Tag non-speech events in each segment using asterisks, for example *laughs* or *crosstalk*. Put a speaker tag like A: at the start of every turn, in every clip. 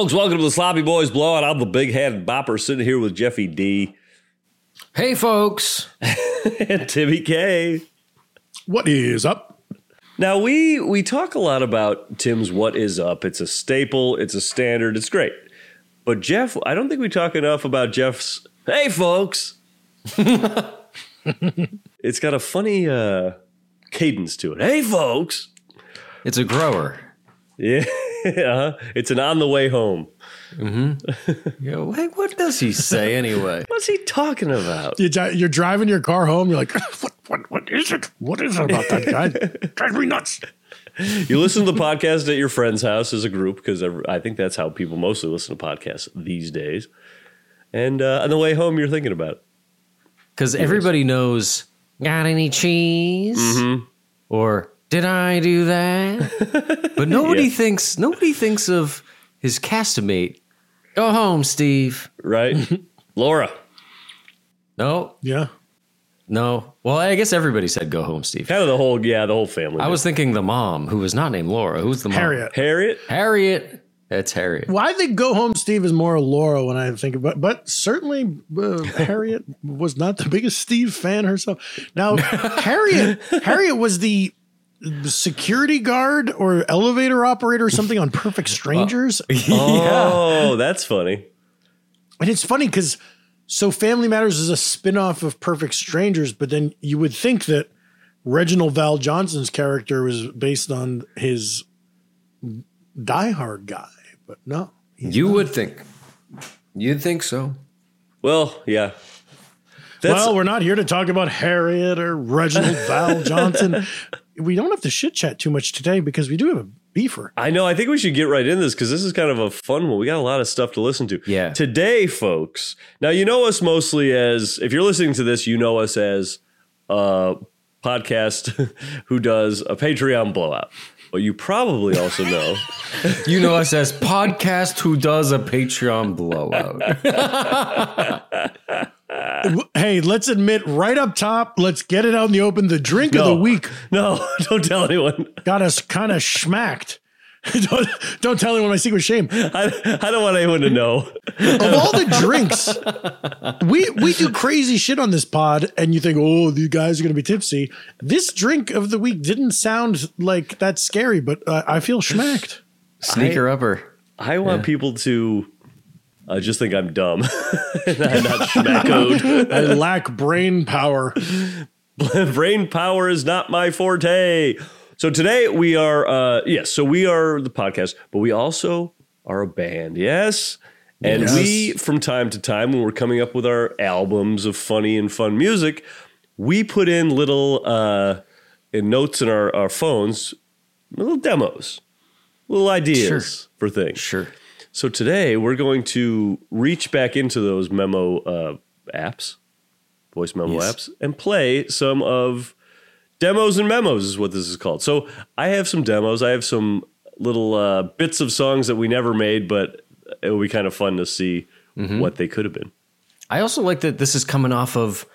A: Hey, folks, welcome to the Sloppy Boys Blowout. I'm the big head bopper sitting here with Jeffy D
B: Hey, folks. *laughs*
A: and Timmy K.
C: What is up?
A: Now, we, we talk a lot about Tim's What Is Up. It's a staple, it's a standard, it's great. But Jeff, I don't think we talk enough about Jeff's Hey, folks. *laughs* it's got a funny uh, cadence to it. Hey, folks.
B: It's a grower.
A: Yeah, *laughs* uh-huh. it's an on the way home. *laughs*
B: Yo, hey, what does he say anyway? *laughs*
A: What's he talking about?
C: You dri- You're driving your car home. You're like, what? What? What is it? What is it about that guy? Drives me nuts.
A: You listen to the podcast at your friend's house as a group because I think that's how people mostly listen to podcasts these days. And uh, on the way home, you're thinking about it.
B: Because everybody knows, got any cheese? Or did I do that? *laughs* But nobody
A: Yeah.
B: thinks, nobody thinks of his castamate. Go home, Steve.
A: right? *laughs* Laura,
B: No,
C: Yeah.
B: no. Well, I guess everybody said go home, Steve.
A: kind of the whole, yeah, the whole family.
B: I was thinking the mom, who was not named Laura. Who's the mom?
C: Harriet.
A: Harriet.
B: Harriet. That's Harriet.
C: Well, I think Go Home Steve is more Laura when I think about but certainly uh, *laughs* Harriet was not the biggest Steve fan herself. Now, Harriet Harriet was the security guard or elevator operator or something on Perfect *laughs* uh, Strangers. *laughs*
A: Oh, that's funny.
C: And it's funny because so Family Matters is a spin-off of Perfect Strangers, but then you would think that Reginald VelJohnson's character was based on his Die Hard guy, but no.
B: You would think. You'd think so.
A: Well, yeah. That's,
C: well, we're not here to talk about Harriet or Reginald VelJohnson. *laughs* We don't have to shit chat too much today because we do have a beefer.
A: I know. I think we should get right in this because this is kind of a fun one. We got a lot of stuff to listen to.
B: Yeah.
A: Today, folks. Now you know us mostly as if you're listening to this, you know us as a podcast *laughs* who does a Patreon blowout. But you probably also know *laughs*
B: You know us as podcast who does a Patreon blowout. *laughs*
C: Hey, let's admit right up top, let's get it out in the open. The drink of the week *laughs*
A: No, *laughs* don't tell anyone.
C: got us kind of smacked. *laughs* don't, don't tell anyone my secret shame.
A: I, I don't want anyone to know.
C: Of all the drinks, we we do crazy shit on this pod, and you think, oh, these guys are going to be tipsy. This drink of the week didn't sound like that scary, but uh, I feel smacked.
B: Sneaker upper.
A: I want people to uh, just think I'm dumb, *laughs* I'm not, *laughs* not schmackoed.
C: I lack brain power. *laughs*
A: Brain power is not my forte. So today we are, uh, yes, so we are the podcast, but we also are a band, yes. And
C: Yes.
A: we, from time to time, when we're coming up with our albums of funny and fun music, we put in little uh, in notes in our, our phones, little demos, little ideas
B: Sure.
A: for things.
B: Sure.
A: So today we're going to reach back into those memo uh, apps, voice memo
B: Yes.
A: apps, and play some of demos and memos is what this is called. So I have some demos. I have some little uh, bits of songs that we never made, but it will be kind of fun to see what they could have been.
B: I also like that this is coming off of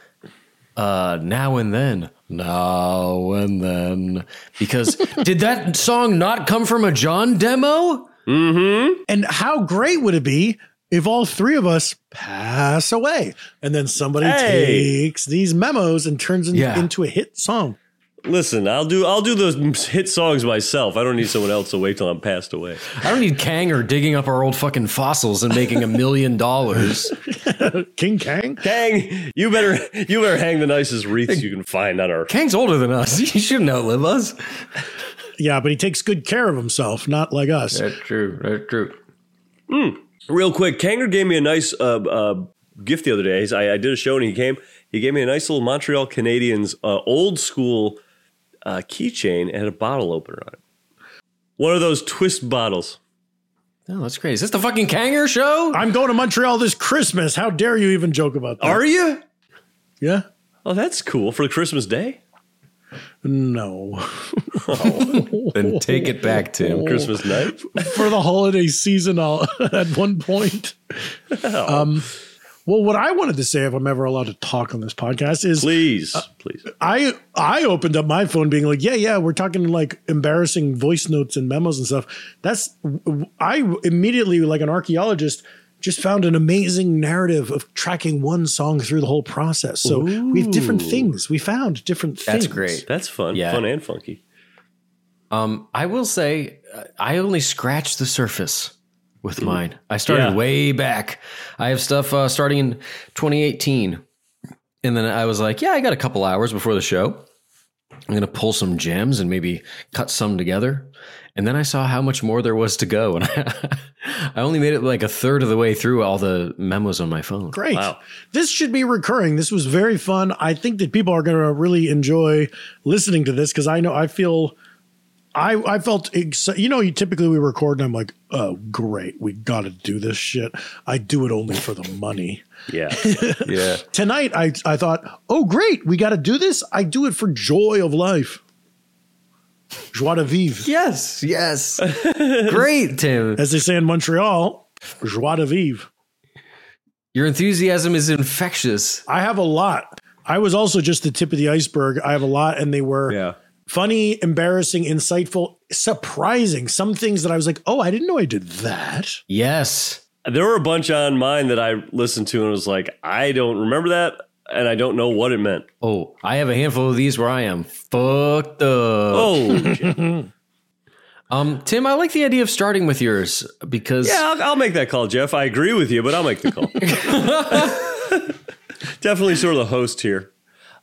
B: uh, Now and Then. Now and Then. Because *laughs* did that song not come from a John demo? Mm-hmm.
C: And how great would it be if all three of us pass away and then somebody
A: Hey.
C: takes these memos and turns it
B: Yeah.
C: into a hit song?
A: Listen, I'll do I'll do those hit songs myself. I don't need someone else to wait till I'm passed away.
B: I don't need Kanger digging up our old fucking fossils and making a million dollars. *laughs*
C: King Kang?
A: Kang, you better you better hang the nicest wreaths you can find on our
B: Kang's older than us. *laughs* He shouldn't outlive us.
C: Yeah, but he takes good care of himself, not like us.
B: That's true. That's true.
A: Real quick, Kanger gave me a nice uh, uh, gift the other day. I, I did a show and he came. He gave me a nice little Montreal Canadiens uh, old school uh, keychain and a bottle opener on it. One of those twist bottles.
B: Oh, that's great. Is this the fucking Kanger show?
C: I'm going to Montreal this Christmas. How dare you even joke about that?
A: Are you?
C: yeah?
A: Oh, that's cool for Christmas Day.
C: No.
B: Then take it back, Tim. *laughs*
A: Christmas night.
C: For the holiday season, I'll, *laughs* at one point. Um, Well, what I wanted to say, if I'm ever allowed to talk on this podcast, is
A: Please, please.
C: I I opened up my phone being like, yeah, yeah, we're talking like embarrassing voice notes and memos and stuff. That's I immediately like an archaeologist just found an amazing narrative of tracking one song through the whole process. So we have different things. We found different things.
B: That's great.
A: That's fun.
B: Yeah.
A: Fun and funky.
B: Um, I will say, uh, I only scratched the surface with mine. I started
A: Yeah.
B: way back. I have stuff uh, starting in 2018, and then I was like, yeah, I got a couple hours before the show. I'm gonna pull some gems and maybe cut some together. And then I saw how much more there was to go, *laughs* and I only made it like a third of the way through all the memos on my phone.
C: Great.
A: Wow.
C: This should be recurring. This was very fun. I think that people are going to really enjoy listening to this because I know I feel. I, I felt exci- you know you typically we record and I'm like oh great. We got to do this shit. I do it only for the money.
A: Yeah. *laughs*
B: Yeah,
C: tonight I I thought oh great. We got to do this. I do it for joy of life. Joie de vivre.
B: Yes, yes, *laughs* great, Tim.
C: as they say in Montreal joie de vivre.
B: Your enthusiasm is infectious.
C: I have a lot. I was also just the tip of the iceberg. I have a lot and they were
A: yeah.
C: Funny, embarrassing, insightful, surprising. Some things that I was like, oh, I didn't know I did that.
B: Yes.
A: There were a bunch on mine that I listened to and was like, I don't remember that, and I don't know what it meant.
B: Oh, I have a handful of these where I am fucked up.
A: Oh, *laughs*
B: Um, Tim, I like the idea of starting with yours because
A: yeah, I'll, I'll make that call, Jeff. I agree with you, but I'll make the call. *laughs* *laughs* Definitely sort of the host here.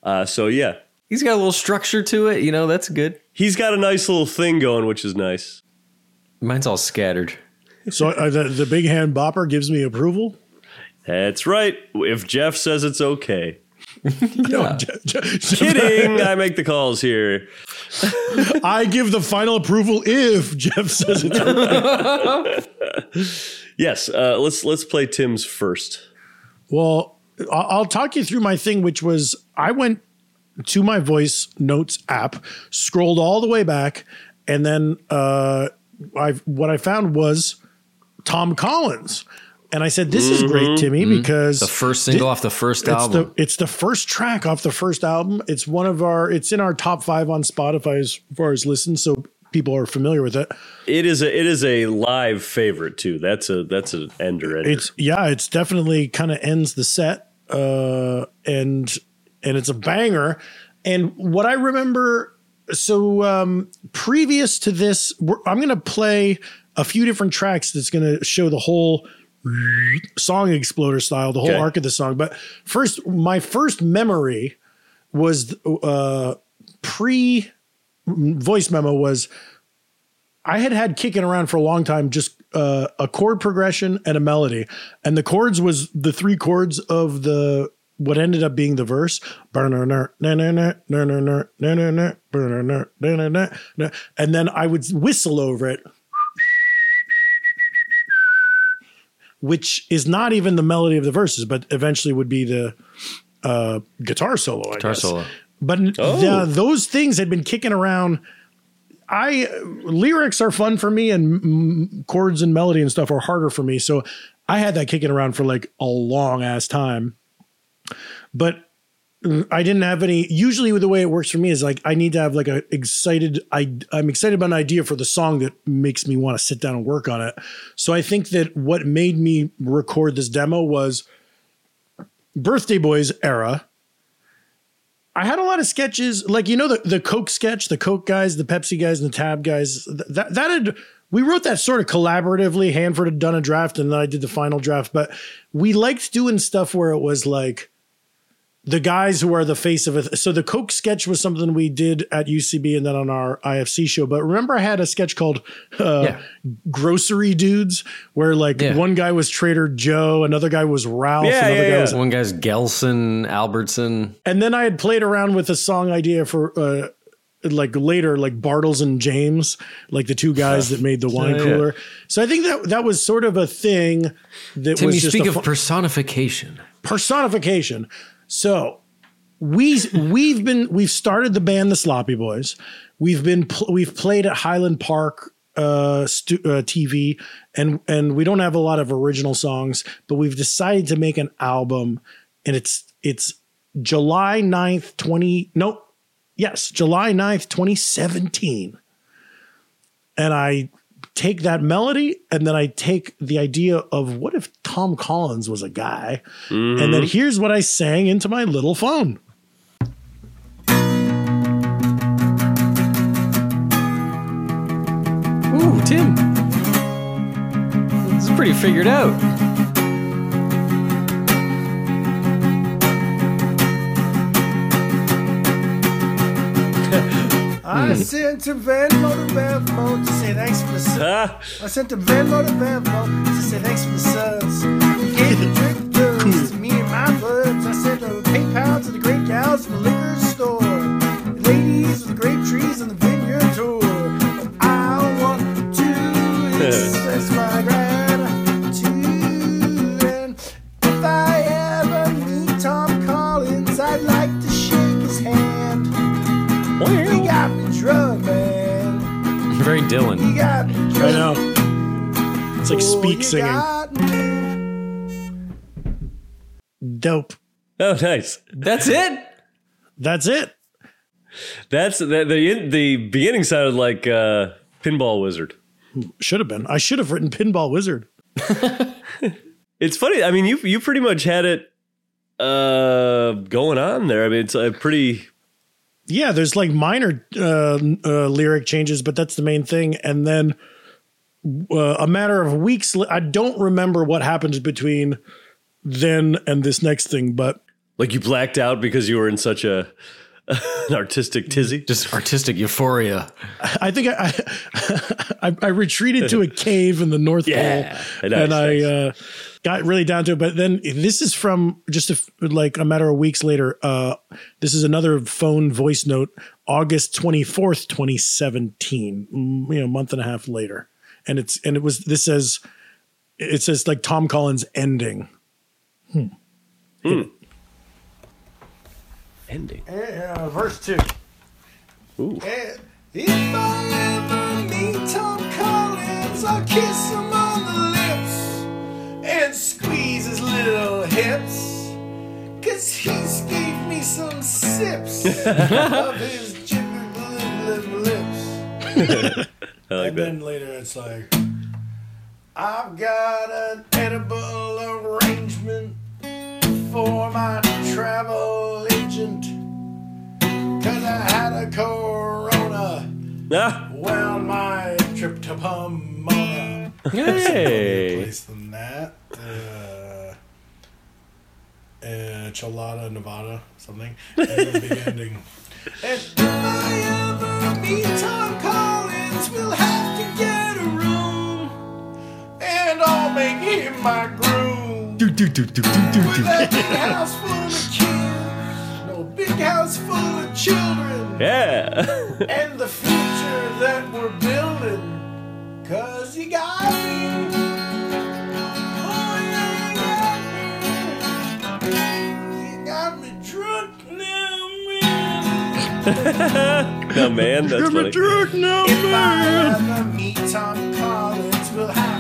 A: Uh, so yeah,
B: he's got a little structure to it. You know, that's good.
A: he's got a nice little thing going, which is nice.
B: Mine's all scattered.
C: So uh, the, the big hand bopper gives me approval.
A: That's right. If Jeff says it's okay. *laughs*
B: Yeah.
A: Kidding. I make the calls here.
C: I give the final approval if Jeff says it's okay. *laughs*
A: Yes. Uh, let's let's play Tim's first.
C: Well, I- I'll talk you through my thing, which was I went to my voice notes app, scrolled all the way back, and then uh, I what I found was Tom Collins, and I said, "This is great, Timmy, because
B: The first single off the first
C: it's
B: album.
C: the it's the first track off the first album. It's one of our it's in our top five on Spotify as far as listens, so people are familiar with it.
A: It is a it is a live favorite too. That's a that's an ender. ender.
C: It's yeah, it's definitely kind of ends the set, uh, and and it's a banger. And what I remember, so um, previous to this, we're, I'm going to play a few different tracks that's going to show the whole song exploder style, the whole
A: Okay.
C: arc of the song. But first, my first memory was uh, pre voice memo was I had had kicking around for a long time just uh, a chord progression and a melody, and the chords was the three chords of the what ended up being the verse. And then I would whistle over it, which is not even the melody of the verses, but eventually would be the uh, guitar solo. I
B: Guitar
C: guess.
B: solo.
C: But
A: Oh.
C: the, those things had been kicking around. I lyrics are fun for me, and mm, chords and melody and stuff are harder for me. So I had that kicking around for like a long ass time. But I didn't have any. Usually, the way it works for me is like I need to have like a excited. I I'm excited about an idea for the song that makes me want to sit down and work on it. So I think that what made me record this demo was Birthday Boys era. I had a lot of sketches, like you know the the Coke sketch, the Coke guys, the Pepsi guys, and the Tab guys. That that had we wrote that sort of collaboratively. Hanford had done a draft, and then I did the final draft. But we liked doing stuff where it was like the guys who are the face of it. So the Coke sketch was something we did at UCB and then on our IFC show. But remember, I had a sketch called uh,
B: Yeah.
C: Grocery Dudes, where like
B: Yeah.
C: one guy was Trader Joe, another guy was Ralph,
A: Yeah,
C: another
A: yeah,
C: guy was
B: One guy's Gelson, Albertson.
C: and then I had played around with a song idea for uh like later like Bartles and James, like the two guys that made the *laughs* wine
B: Yeah, yeah.
C: cooler. So I think that that was sort of a thing that
B: Tim,
C: was
B: you speak of
C: fu-
B: personification.
C: personification. So we we've been we've started the band the Sloppy Boys. We've been pl- we've played at Highland Park uh, stu- uh, TV, and and we don't have a lot of original songs, but we've decided to make an album, and it's it's July 9th, 20 nope. Yes, July 9th, 2017. And I take that melody and then I take the idea of what if Tom Collins was a guy? And then mm-hmm. here's what I sang into my little phone.
B: Ooh, Tim. This is pretty figured out.
D: I sent a Venmo to Bevmo to say thanks for the subs.
A: Ah,
D: I sent a Venmo to Bevmo to say thanks for the subs. Like Oh,
C: speak
D: you
C: singing. Dope.
A: oh, nice.
B: That's it.
C: That's it.
A: That's the the, the beginning sounded like uh, Pinball Wizard.
C: Should have been. I should have written Pinball Wizard. *laughs*
A: It's funny. I mean, you you pretty much had it uh, going on there. I mean, it's a pretty.
C: Yeah, there's like minor uh, uh, lyric changes, but that's the main thing. And then uh, a matter of weeks, li- I don't remember what happens between then and this next thing, but
A: Like you blacked out because you were in such a *laughs* an artistic tizzy.
B: Just artistic euphoria.
C: I think I I, *laughs* I retreated to a *laughs* cave in the North
A: Yeah.
C: Pole,
A: Nice,
C: and I
A: nice.
C: uh, got really down to it. But then this is from just a f like a matter of weeks later. Uh, this is another phone voice note, August twenty fourth, twenty seventeen. You know, a month and a half later, and it's and it was this says it says like Tom Collins ending.
A: hmm Ending.
D: Yeah, verse two.
A: Ooh.
D: Eh, If I ever meet Tom Collins, I'll kiss him on the lips and squeeze his little hips. Cause he's gave me some sips *laughs* of his jibber lips. *laughs*
A: I like
D: and
A: that.
D: then later it's like, I've got an edible arrangement for my travel agent. Cause I had a corona
A: Ah,
D: well my trip to Pomona.
A: hey.
D: Place than that. Uh, uh, Cholada, Nevada, something. And then the big *laughs* ending. And I ever meet Tom I'll make him my groom.
B: Do, do, do, do, do, do,
D: With
B: do.
D: a big house full of kids. No big house full of children.
A: Yeah. *laughs*
D: And the future that we're building. Cause you got me. Oh, yeah, you got me. You got me drunk now, man. *laughs*
A: no man, that's funny.
C: Drunk now,
D: If I ever meet Tom Collins, we'll have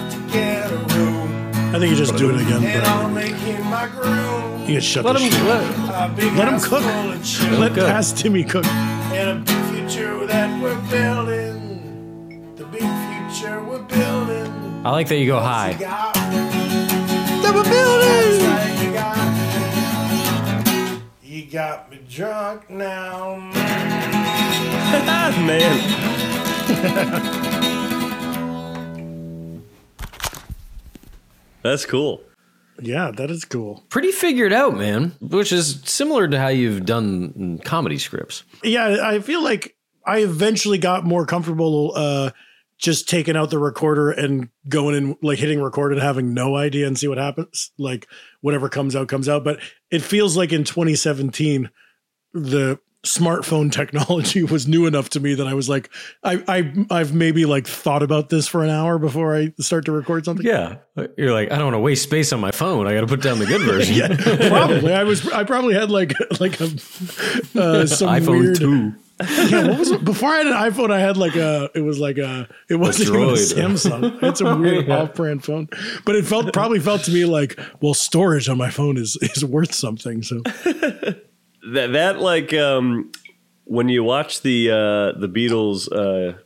C: I think you just do it again.
D: And I'll
C: Brad.
D: make him my groom.
C: You can shut
B: Let
C: the
B: him.
C: shit.
B: Let,
D: A big
C: Let him cook.
D: full of children.
C: Let
B: Good.
C: past Timmy cook.
D: And a big future that we're building. The big future we're building.
B: I like that you go high.
C: That we're building.
D: You got me. You got me drunk now, man. *laughs* *laughs*
A: That's cool.
C: Yeah, that is cool.
B: Pretty figured out, man. Which is similar to how you've done comedy scripts.
C: Yeah, I feel like I eventually got more comfortable uh just taking out the recorder and going in like hitting record and having no idea and see what happens. Like whatever comes out comes out, but it feels like in 2017 the smartphone technology *laughs* was new enough to me that I was like I I I've maybe like thought about this for an hour before I start to record something.
B: Yeah. You're like, I don't want to waste space on my phone. I got to put down the good *laughs* version.
C: Yeah, probably. I was. I probably had like like a uh, some
B: iPhone
C: weird,
B: 2.
C: Yeah, what was it? Before I had an iPhone, I had like a. It was like a. It wasn't even a Samsung. It's a weird *laughs* off-brand phone, but it felt probably felt to me like, well, storage on my phone is is worth something. So
A: That that like um, when you watch the uh, the Beatles, uh,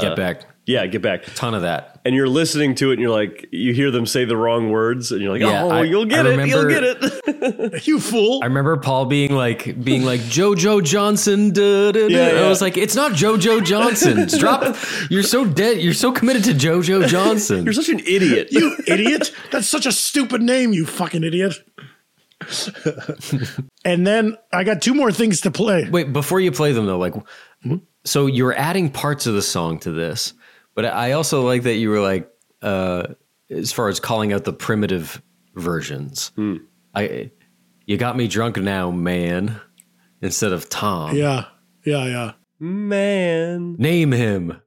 B: Get back.
A: yeah, get back, A
B: Ton of that.
A: and you're listening to it, and you're like, you hear them say the wrong words, and you're like,
B: Yeah,
A: oh,
B: I-
A: you'll get
B: I
A: it, you'll get it. *laughs*
C: you fool.
B: I remember Paul being like, being like JoJo Johnson. Da, da, da.
A: Yeah, yeah.
B: I was like, it's not JoJo Johnson. *laughs* Drop. You're so dead. You're so committed to JoJo Johnson.
A: You're such an idiot.
C: you idiot. That's such a stupid name, you fucking idiot. *laughs* and then I got two more things to play.
B: Wait, before you play them though, like, so you're adding parts of the song to this, but I also like that you were like, uh, as far as calling out the primitive versions. I, you got me drunk now, man, instead of Tom.
C: Yeah. Yeah, yeah.
A: Man,
B: Name him.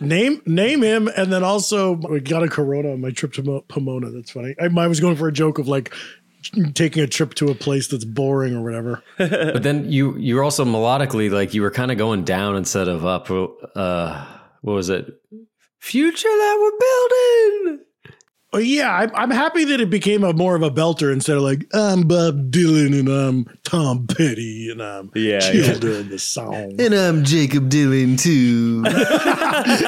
C: Name name him, and then also we got a Corona on my trip to Pomona. That's funny. I, I was going for a joke of like taking a trip to a place that's boring or whatever. *laughs*
B: But then you you were also melodically like you were kind of going down instead of up. Uh, what was it? Future that we're building.
C: Oh yeah, I'm, I'm happy that it became a more of a belter instead of like I'm Bob Dylan and I'm Tom Petty and I'm
A: Yeah,
C: Children the song.
B: And I'm Jakob Dylan too. *laughs*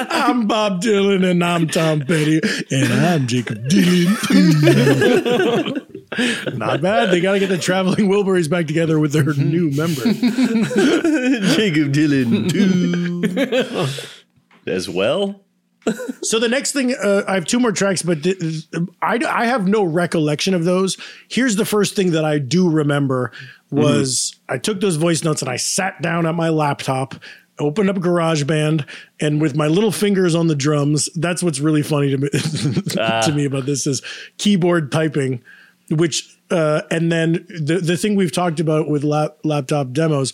C: I'm Bob Dylan and I'm Tom Petty and I'm Jakob Dylan. *laughs* Not bad. They got to get the traveling Wilburys back together with their mhm. new member. *laughs*
A: Jakob Dylan too, as well.
C: So the next thing, uh, I have two more tracks, but th- I, I have no recollection of those. Here's the first thing that I do remember was mm-hmm. I took those voice notes and I sat down at my laptop, opened up GarageBand, and with my little fingers on the drums, that's what's really funny to me *laughs* to ah. me about this is keyboard typing, which uh, and then the the thing we've talked about with lap, laptop demos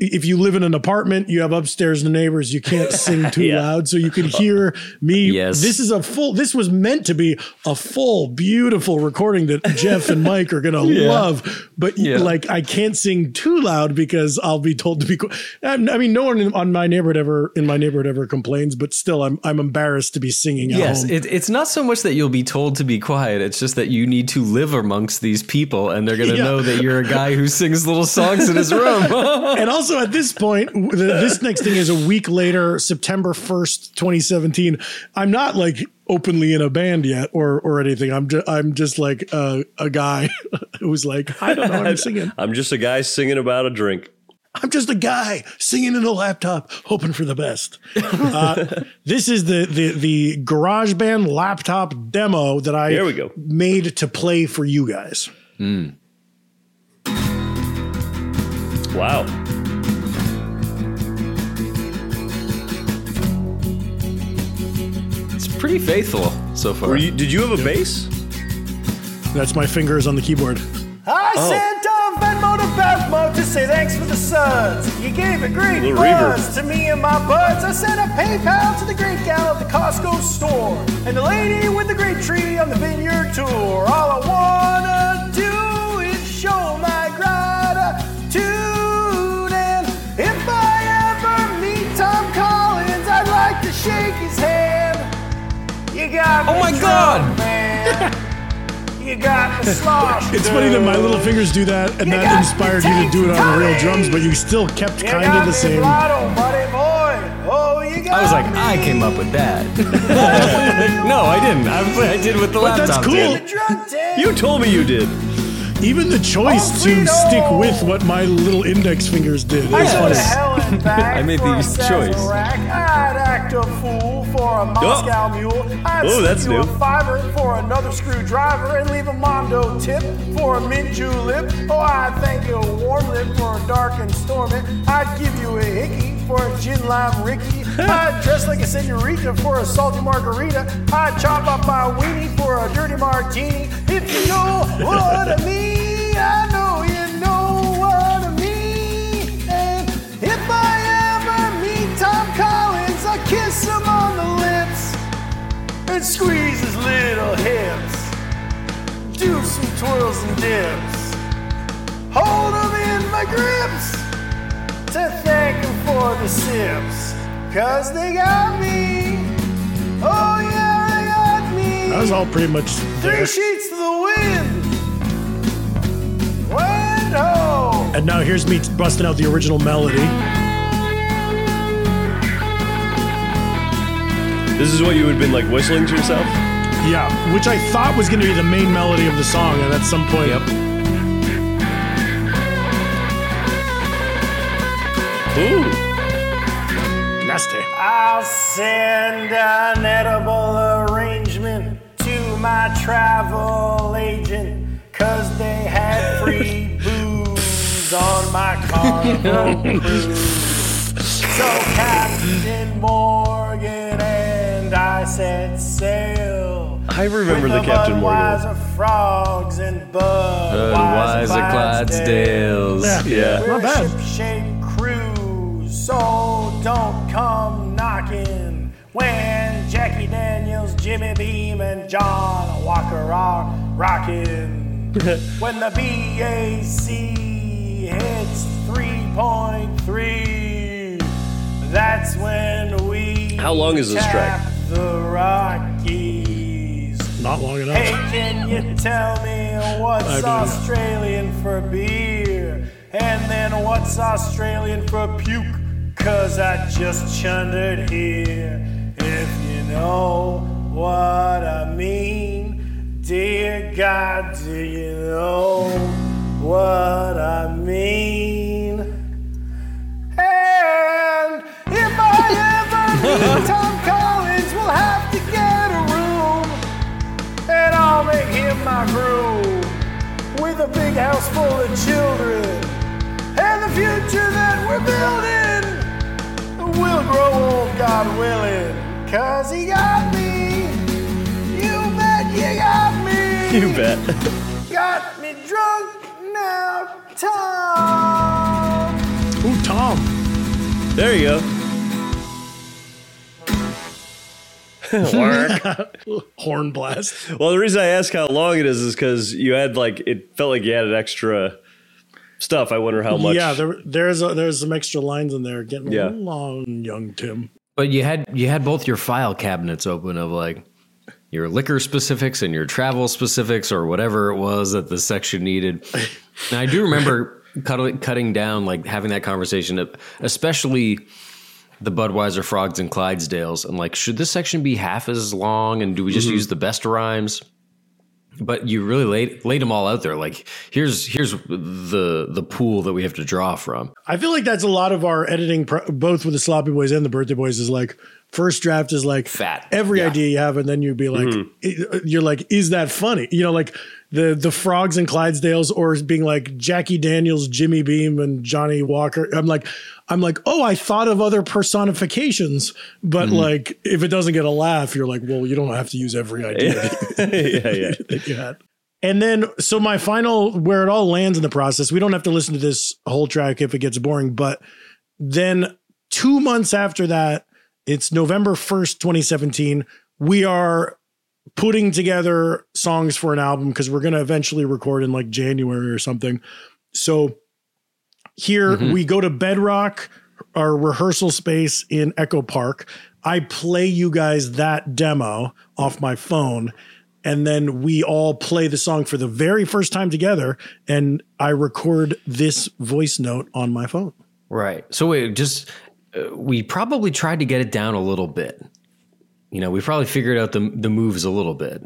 C: if you live in an apartment, you have upstairs neighbors, you can't sing *laughs* too
A: Yeah.
C: loud. So you can hear me.
B: Yes.
C: This is a full, this was meant to be a full, beautiful recording that Jeff and Mike are going *laughs* to love. But
B: Yeah.
C: like, I can't sing too loud because I'll be told to be, I mean, no one in, on my neighborhood ever, in my neighborhood ever complains, but still I'm, I'm embarrassed to be singing at
B: yes, it, it's not so much that you'll be told to be quiet. It's just that you need to live amongst these people, and they're going to
C: Yeah.
B: know that you're a guy who sings little songs in his room. *laughs*
C: and also at this point, the, this next thing is a week later, September 1st, 2017. I'm not like openly in a band yet or or anything. I'm just I'm just like a, a guy *laughs* who's like, I don't know, I'm *laughs* singing.
A: I'm just a guy singing about a drink.
C: I'm just a guy singing in a laptop, hoping for the best. Uh, this is the the the GarageBand laptop demo that I
A: There we go.
C: made to play for you guys.
A: Wow.
B: Pretty faithful so far.
A: Were you, did you have a bass?
C: That's my fingers on the keyboard.
D: I oh. sent a Venmo to Bevmo to say thanks for the suds. You gave a great
A: Little
D: buzz to me and my buds. I sent a PayPal to the great gal at the Costco store and the lady with the great tree on the vineyard tour. All I wanna do
B: Oh my God. *laughs*
D: You got me sloshed.
C: It's funny that my little fingers do that, and
D: You
C: that inspired you to do it on real drums, but you still kept
D: You
C: kind of the same.
D: blotto, buddy boy. Oh, you got
B: I was like,
D: me.
B: I came up with that. *laughs* no, I didn't. I, I did with the
C: But that's cool.
B: dude.
D: Drunk day.
A: You told me you did.
C: Even the choice
D: Oh,
C: to stick with what my little index fingers did
D: I
C: is
D: go
C: funny.
D: hell and *laughs* back
B: I made
D: for
B: the choice.
D: Sazerac. I'd act a fool for a Moscow mule. I'd
A: Oh,
D: slip
A: that's
D: you
A: new.
D: a fiver for another screwdriver and leave a Mondo tip for a mint julep. Oh, I'd thank you a warm lip for a dark and stormy. I'd give you a hickey for a gin lime Rickey. *laughs* I'd dress like a senorita for a salty margarita. I'd chop up my weenie for a dirty martini. If you know what I mean, and squeeze his little hips. Do some twirls and dips. Hold him in my grips to thank him for the sips, cause they got me. Oh yeah, they got me.
C: That was all pretty much
D: Three sheets to the wind. Wind ho. Oh.
C: And now here's me busting out the original melody.
A: This is what you would have been like whistling to yourself?
C: Yeah, which I thought was going to be the main melody of the song, and at some point,
B: Yep.
A: Ooh.
C: nasty.
D: I'll send an edible arrangement to my travel agent, cause they had free *laughs* booze on my cargo *laughs* cruise. So Captain Morgan and I set sail.
A: I remember
D: with
A: the Captain Morgan.
D: Budweiser frogs and Budweiser
B: Budweiser Clydesdales.
C: Yeah.
A: Yeah.
D: We're
C: Not bad.
D: a ship-shaped crew, so don't come knocking. When Jackie Daniels, Jimmy Beam, and John Walker are rocking. *laughs* when the BAC hits 3.3, that's when we
A: How long is this track?
D: The Rockies.
C: Not long enough.
D: Hey, can you tell me what's. Australian for beer? And then what's Australian for puke? Cause I just chundered here. If you know what I mean, dear God, do you know what I mean? And if I ever *laughs* meet Tom my groom with a big house full of children. And the future that we're building will grow old, God willing. Cause he got me. You bet you got me. *laughs*
A: You bet.
D: Got me drunk now, Tom.
C: Ooh, Tom.
A: There you go. *laughs* *laughs*
C: Horn blast.
A: Well, the reason I ask how long it is is because you had like it felt like you added extra stuff. I wonder how much.
C: Yeah, there, there's a, there's some extra lines in there. Getting
A: Yeah.
C: a little long, young Tim.
B: But you had you had both your file cabinets open of like your liquor specifics and your travel specifics or whatever it was that the section needed. And I do remember *laughs* cutting cutting down like having that conversation, especially the Budweiser Frogs and Clydesdales, and like should this section be half as long and do we just mm-hmm. use the best rhymes? But you really laid laid them all out there. Like here's here's the the pool that we have to draw from.
C: I feel like that's a lot of our editing, pro- both with the Sloppy Boys and the Birthday Boys, is like first draft is like
B: Fat.
C: every
B: Yeah.
C: idea you have, and then you'd be like, mm-hmm. i- you're like, is that funny? You know, like the the frogs and Clydesdales, or being like Jackie Daniels, Jimmy Beam, and Johnny Walker. I'm like, I'm like, oh, I thought of other personifications, but mm-hmm. like if it doesn't get a laugh, you're like, well, you don't have to use every idea
A: yeah, *laughs* yeah. *laughs*
C: that you had. And then, so my final, where it all lands in the process, we don't have to listen to this whole track if it gets boring, but then two months after that, it's November 1st, 2017. We are putting together songs for an album because we're going to eventually record in like January or something. So here we go to Bedrock, our rehearsal space in Echo Park. I play you guys that demo off my phone. And then we all play the song for the very first time together. And I record this voice note on my phone.
B: Right. So wait, just uh, we probably tried to get it down a little bit. You know, we probably figured out the the moves a little bit.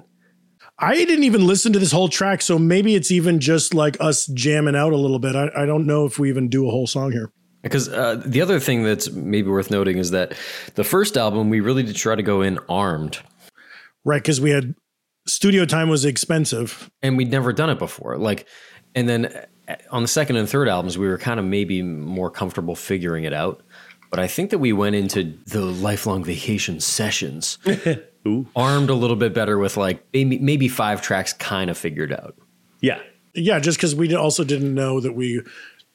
C: I didn't even listen to this whole track. So maybe it's even just like us jamming out a little bit. I, I don't know if we even do a whole song here.
B: Because uh, the other thing that's maybe worth noting is that the first album we really did try to go in armed,
C: Right. Cause we had studio time was expensive.
B: and we'd never done it before. Like, and then uh, on the second and third albums, we were kind of maybe more comfortable figuring it out. But I think that we went into the lifelong vacation sessions *laughs* armed a little bit better with like maybe maybe five tracks kind of figured out.
A: Yeah.
C: Yeah, just because we also didn't know that we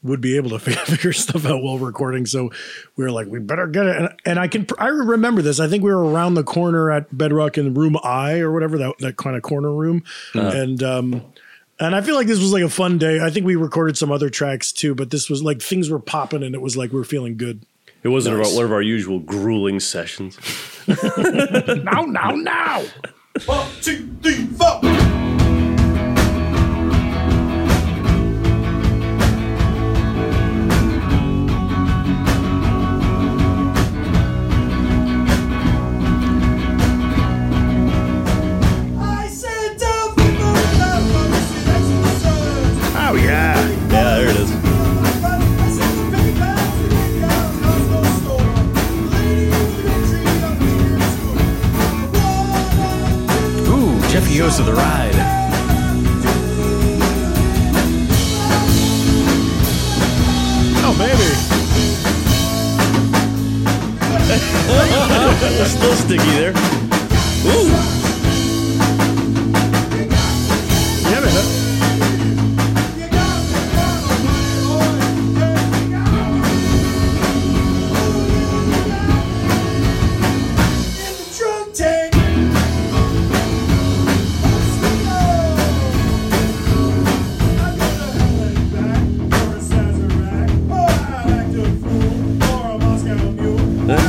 C: would be able to *laughs* figure stuff out while recording, so we were like, we better get it. And, and I can, I remember this. I think we were around the corner at Bedrock in room I or whatever that that kind of corner room, and um, and I feel like this was like a fun day. I think we recorded some other tracks too, but this was like things were popping, and it was like we were feeling good.
A: It wasn't
C: Nice.
A: about one of our usual grueling sessions. *laughs*
C: Now, now, now.
D: One, two, three, four.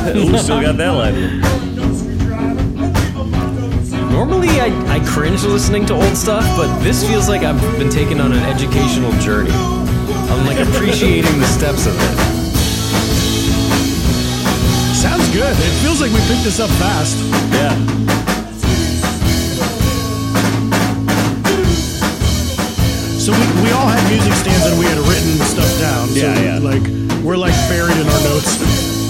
D: *laughs*
A: Ooh, still got that line.
B: Normally, I, I cringe listening to old stuff, but this feels like I've been taken on an educational journey. I'm like appreciating the steps of it.
C: Sounds good. It feels like we picked this up fast.
A: Yeah.
C: So we, we all had music stands and we had written stuff down. So
A: Yeah, yeah.
C: Like we're like buried in our notes.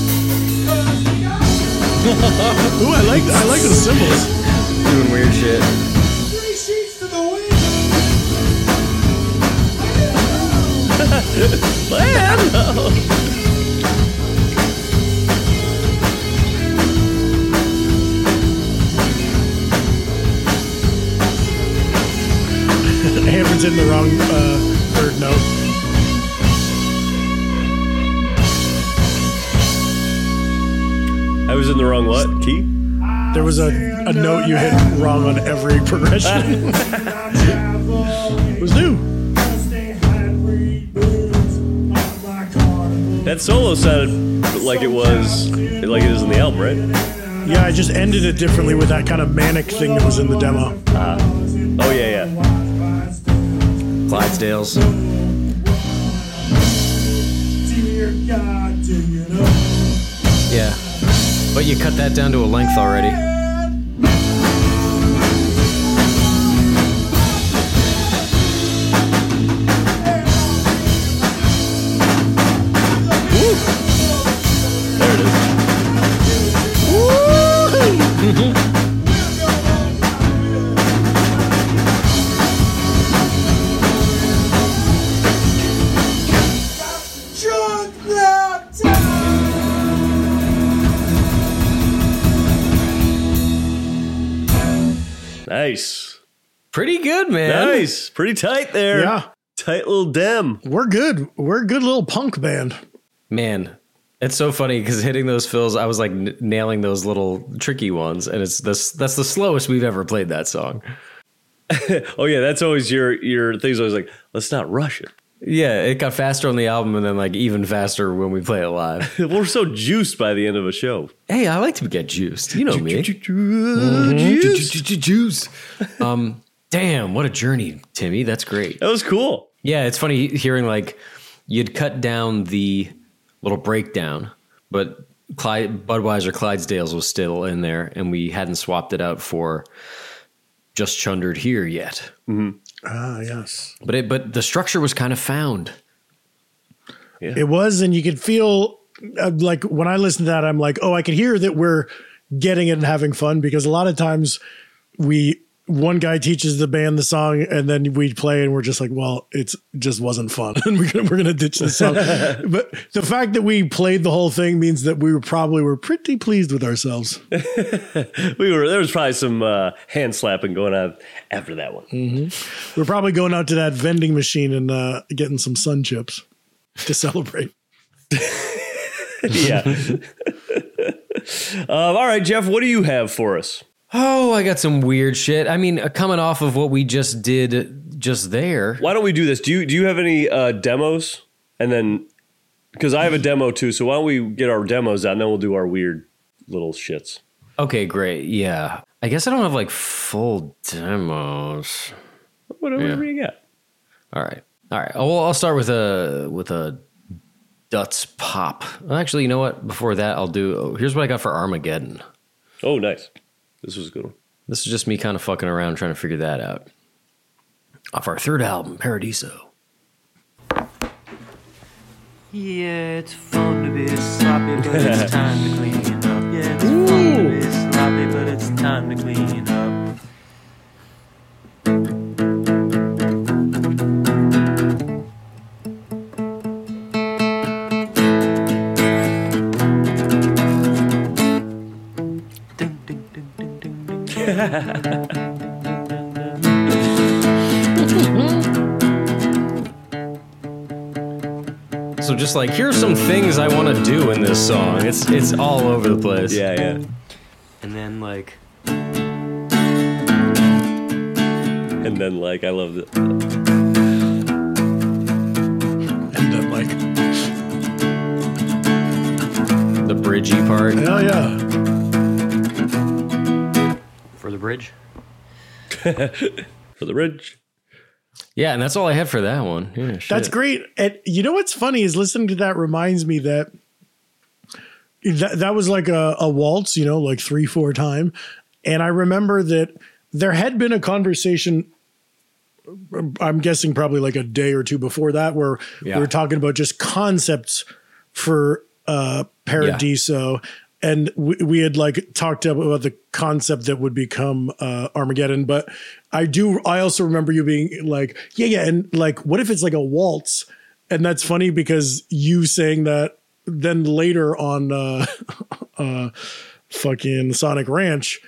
C: Ooh, I like I like the cymbals.
B: Doing weird shit. *laughs*
D: Three sheets to the wind.
C: Hanford's in the wrong uh, third note.
A: I was in the wrong what? Key?
C: There was a, a note you hit wrong on every progression. *laughs* it was new.
A: That solo sounded like it was like it is in the album, right?
C: Yeah, I just ended it differently with that kind of manic thing that was in the demo. Ah.
A: Oh yeah, yeah.
B: Clydesdales. But you cut that down to a length already. Pretty good, man.
A: Nice. Pretty tight there.
C: Yeah,
A: Tight little dem.
C: we're good. We're a good little punk band.
B: Man, it's so funny because hitting those fills, I was like n- nailing those little tricky ones, and it's this that's the slowest we've ever played that song. *laughs*
A: Oh yeah, that's always your your thing's always like, let's not rush it.
B: Yeah, it got faster on the album, and then like even faster when we play it live. *laughs*
A: We're so juiced by the end of a show.
B: hey, I like to get juiced. You know me.
A: Juice.
B: Juice. Um, damn, what a journey, Timmy. That's great.
A: That was cool.
B: Yeah, it's funny hearing like you'd cut down the little breakdown, but Clyde, Budweiser Clydesdales was still in there, and we hadn't swapped it out for just chundered here yet.
C: Ah, yes.
B: But it, but the structure was kind of found.
C: It was, and you could feel uh, like when I listen to that, I'm like, oh, I can hear that we're getting it and having fun because a lot of times we one guy teaches the band the song and then we'd play and we're just like, well, it's just wasn't fun *laughs* and we're gonna, we're gonna ditch the song. *laughs* but the fact that we played the whole thing means that we were probably were pretty pleased with ourselves. *laughs*
A: We were there was probably some uh, hand slapping going on after that one.
C: We're probably going out to that vending machine and uh, getting some SunChips to celebrate.
A: yeah. um, all right, Jeff, what do you have for us?
B: Oh, I got some weird shit. I mean, uh, coming off of what we just did just there.
A: Why don't we do this? Do you do you have any uh, demos? And then because I have a demo too. So why don't we get our demos out and then we'll do our weird little shits.
B: Okay, great. Yeah. I guess I don't have like full demos.
A: Whatever
B: Yeah.
A: you got.
B: All right. All right. Oh, well, I'll start with a with a Duts pop. Actually, you know what? Before that, I'll do. oh, here's what I got for Armageddon.
A: Oh, nice. This was a good one.
B: This is just me kind of fucking around trying to figure that out. Off our third album, Paradiso.
E: Yeah, it's fun to be sloppy, but it's *laughs* time to clean up. Yeah, it's fun to be sloppy, but it's time to clean up. *laughs*
B: So just like here's some things I want to do in this song. It's it's all over the place.
A: Yeah, yeah.
E: And then, like,
A: And then like I love it.
C: And then like,
B: The bridgey part.
C: hell yeah.
E: Bridge. *laughs*
A: For the ridge.
B: Yeah, and that's all I had for that one. Yeah.
C: That's great. And you know what's funny is listening to that reminds me that that, that was like a, a waltz, you know, like three, four time. And I remember that there had been a conversation, I'm guessing probably like a day or two before that, where
B: Yeah.
C: we were talking about just concepts for uh, Paradiso. And we, we had like talked about the concept that would become uh, Armageddon, but I do. I also remember you being like, "Yeah, yeah," and like, what if it's like a waltz? And that's funny because you saying that. Then later on, uh, *laughs* uh, fucking Sonic Ranch,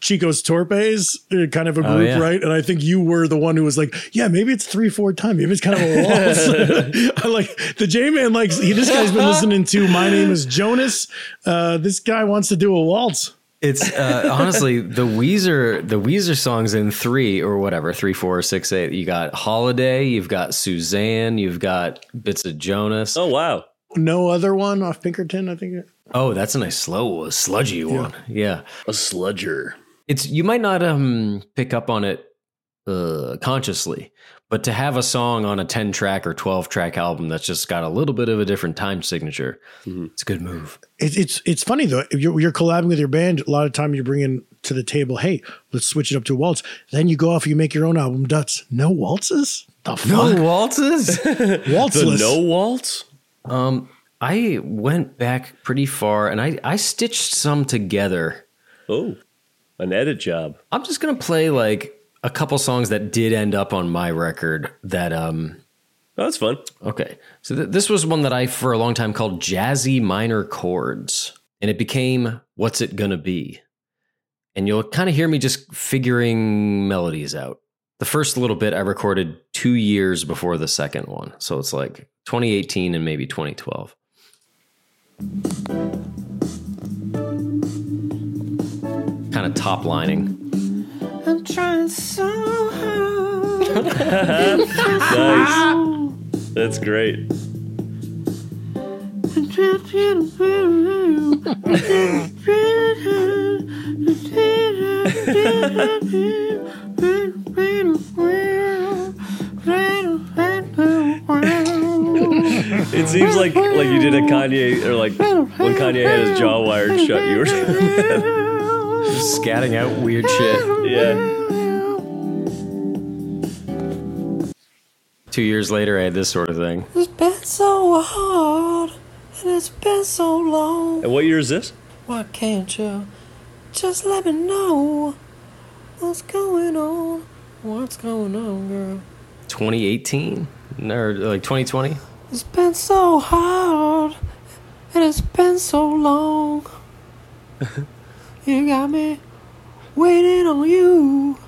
C: Chico's Torpes, kind of a
B: Oh,
C: group,
B: yeah.
C: right? And I think you were the one who was like, "Yeah, maybe it's three, four time. Maybe it's kind of a waltz." *laughs* *laughs* I like the J Man likes. He, this guy's been listening to "My Name Is Jonas." Uh, this guy wants to do a waltz.
B: It's uh, honestly the Weezer the Weezer songs in three or whatever three four six eight. You got Holiday, you've got Suzanne, you've got bits of Jonas. Oh,
A: Oh wow.
C: No other one off Pinkerton, I think.
B: That's a nice slow a sludgy one. Yeah,
A: A sludger.
B: it's you might not um pick up on it uh, consciously, but to have a song on a ten track or twelve track album that's just got a little bit of a different time signature, it's a good move.
C: It, it's it's funny though. If you're, you're collabing with your band, a lot of time you're bringing to the table, "Hey, let's switch it up to a waltz." Then you go off, you make your own album. Dutz, no waltzes. The fuck, No
B: waltzes. *laughs*
A: The no waltz?
B: Um, I went back pretty far and I, I stitched some together.
A: Oh. An edit job.
B: I'm just gonna play like a couple songs that did end up on my record that um
A: Oh, that's fun.
B: okay. So th- this was one that I for a long time called jazzy minor chords and it became what's it gonna be. And you'll kind of hear me just figuring melodies out. The first little bit I recorded 2 years before the second one. So it's like 2018 and maybe 2012. Kind of top lining.
E: I'm trying so hard.
A: Nice. That's great. It seems like like you did a Kanye or like when Kanye had his jaw wired shut. You were
B: Just *laughs* scatting out weird shit.
A: yeah.
B: Two years later, I had this sort of thing.
E: It's been so hard, and it's been so long.
A: And what year is this?
E: Why can't you just let me know what's going on? What's going on, girl?
B: 2018 or like 2020.
E: It's been so hard, and it's been so long. *laughs* you got me waiting on you,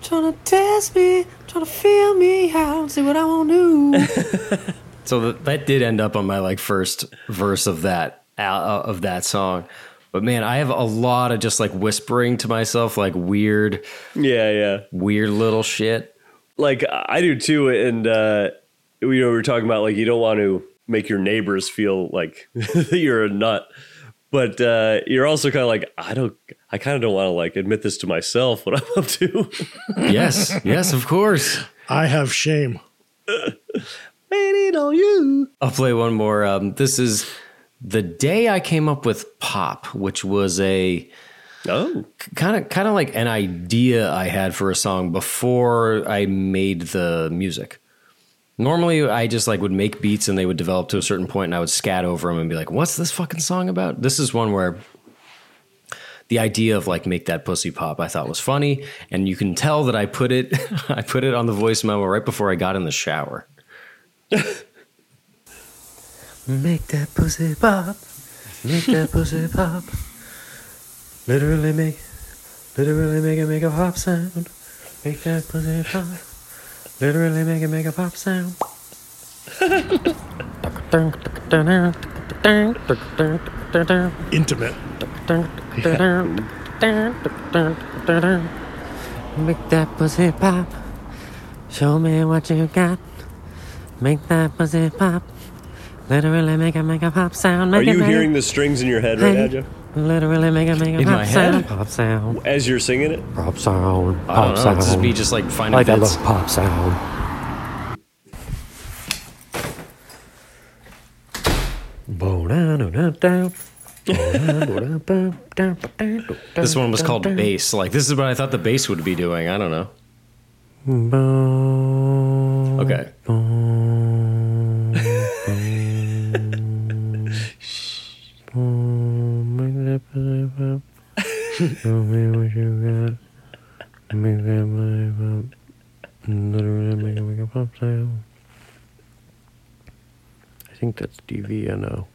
E: trying to test me, trying to feel me out, see what I want to do. *laughs*
B: So that, that did end up on my like first verse of that uh, of that song. But man, I have a lot of just like whispering to myself, like weird,
A: Yeah, yeah.
B: weird little shit.
A: like I do too, and uh, you know we were talking about like you don't want to make your neighbors feel like *laughs* you're a nut. But uh, you're also kind of like, I don't, I kind of don't want to like admit this to myself what *laughs* I'm up to. *laughs*
B: yes, yes, of course.
C: I have shame.
A: Waiting on you.
B: I'll play one more. Um, this is the day I came up with pop, which was a
A: Oh,
B: kind of kind of like an idea I had for a song before I made the music. Normally, I just like would make beats and they would develop to a certain point, and I would scat over them and be like, "What's this fucking song about?" This is one where the idea of like make that pussy pop I thought was funny, and you can tell that I put it *laughs* I put it on the voice memo right before I got in the shower.
F: Make that pussy pop. Make that pussy pop. Literally make, literally make it make a pop sound. Make that pussy pop. Literally make it make a pop sound.
C: Intimate. *laughs*
F: Make that pussy pop. Show me what you got. Make that pussy pop. Literally make it make a pop sound.
A: are
F: Make it
A: you
F: make
A: hearing the strings in your head right now,
F: Hey.
A: Jeff?
F: Literally make it make a
B: In
F: pop
B: my
F: sound. Pop sound.
A: As you're singing it?
F: Pop sound.
B: I
F: Pop
B: don't know.
F: sound.
B: This would be just like finding
F: like that
B: bits.
F: little pop sound.
B: This one was called bass. Like this is what I thought the bass would be doing. I don't know. Okay.
F: Show me what you got. Make that money pop. Literally make it make a pop sound. I think that's DVNO.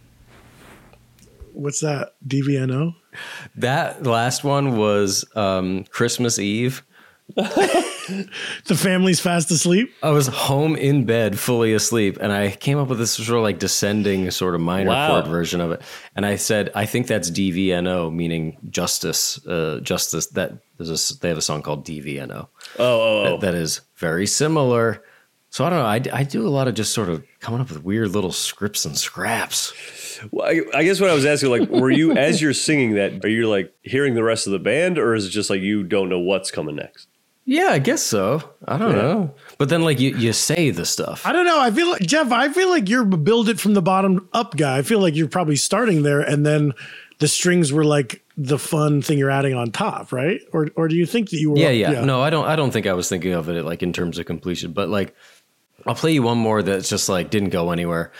C: What's that? DVNO?
B: That last one was um, Christmas Eve. *laughs*
C: The family's fast asleep.
B: I was home in bed, fully asleep, and I came up with this sort of like descending, sort of minor
A: Wow.
B: chord version of it. And I said, I think that's DVNO, meaning justice. Uh, justice. That there's a, s- they have a song called DVNO.
A: Oh, oh, oh.
B: that, that is very similar. So I don't know. I, I do a lot of just sort of coming up with weird little scripts and scraps.
A: Well, I, I guess what I was asking, like, were you *laughs* as you're singing that, are you like hearing the rest of the band, or is it just like you don't know what's coming next?
B: Yeah, I guess so. I don't know. But then, like, you, you say the stuff.
C: I don't know. I feel like Jeff. I feel like you're a build it from the bottom up guy. I feel like you're probably starting there, and then the strings were like the fun thing you're adding on top, right? Or or do you think that you were?
B: Yeah, yeah, No, I don't. I don't think I was thinking of it like in terms of completion. But like, I'll play you one more that's just like didn't go anywhere.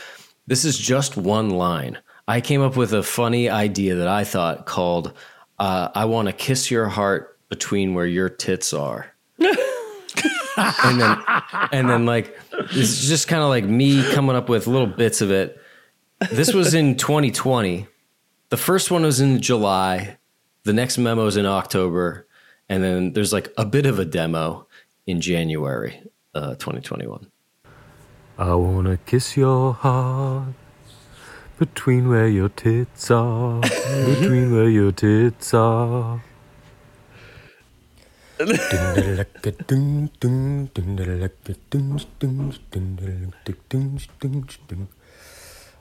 B: This is just one line. I came up with a funny idea that I thought called uh, "I want to kiss your heart between where your tits are." *laughs* and then, and then like it's just kind of like me coming up with little bits of it. This was in 2020. The first one was in July. The next memo is in October, and then there's like a bit of a demo in January, uh, 2021.
F: I wanna kiss your heart between where your tits are, *laughs* between where your tits are.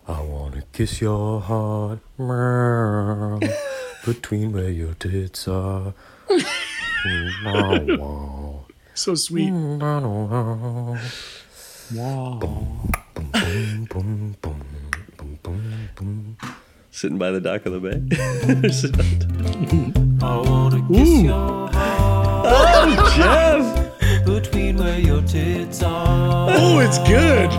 F: I wanna kiss your heart between where your tits are. *laughs*
C: So sweet.
F: Boom, boom, boom.
A: Sitting by the dock of the bay. *laughs*
F: I wanna kiss your oh, heart
A: Jeff!
F: between where your tits are.
C: Oh, it's good.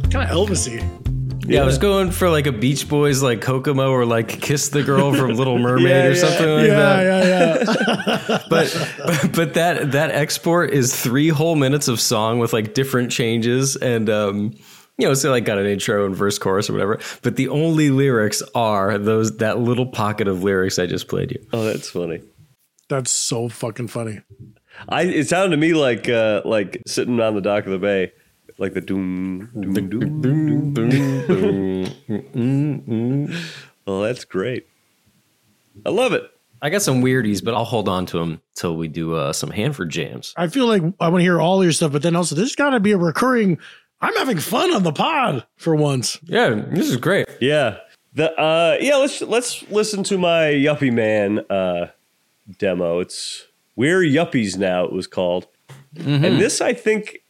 C: What kind of Elvisy.
B: Yeah, I was going for like a Beach Boys like Kokomo or like Kiss the Girl from *laughs* Little Mermaid
A: Yeah,
B: or
A: yeah.
B: something like that.
C: Yeah, yeah, yeah. *laughs*
B: But, *laughs* but but that that export is three whole minutes of song with like different changes and um you know, so like got an intro and verse chorus or whatever. But the only lyrics are those that little pocket of lyrics I just played you.
A: Oh, that's funny.
C: That's so fucking funny.
A: I it sounded to me like uh like sitting on the dock of the bay, like the doom doom doom doom. doom. *laughs* Oh, that's great. I love it.
B: I got some weirdies, but I'll hold on to them till we do uh, some Hanford jams.
C: I feel like I want to hear all your stuff, but then also there's got to be a recurring. I'm having fun on the pod for once.
B: Yeah, this is great.
A: Yeah. The uh yeah, let's let's listen to my Yuppie Man uh demo. It's We're Yuppies Now it was called. And this I think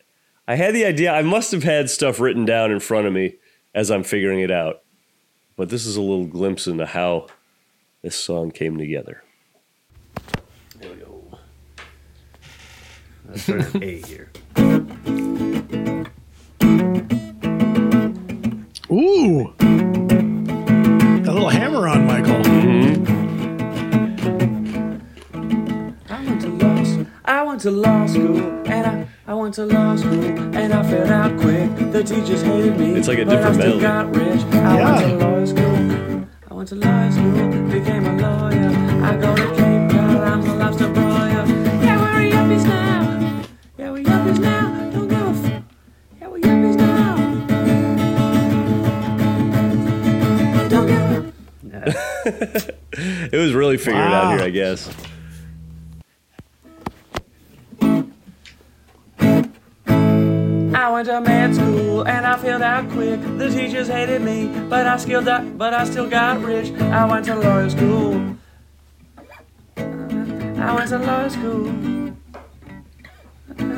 A: I had the idea I must have had stuff written down in front of me as I'm figuring it out. But this is a little glimpse into how this song came together. There we go. Let's start at A here.
C: Ooh, a little hammer on Michael. Mm-hmm.
E: I went to law school. I went to law school, and I, I went to law school, and I failed out quick. The teachers hated me.
A: It's like a
E: but I
A: different
E: still
A: melody.
E: got rich. I went
C: Yeah.
E: to law school. I went to law school, became a lawyer. I go to Cape Cod, I'm a lobster broiler. Yeah, we're yuppies now. Yeah, we're yuppies now. Don't give a f- Yeah, we're yuppies now. Don't give a *laughs*
A: It was really figured out here, I guess.
E: I went to med school and I failed out quick. The teachers hated me, but I still got, but I still got rich. I went to lawyer school. I went to lawyer school.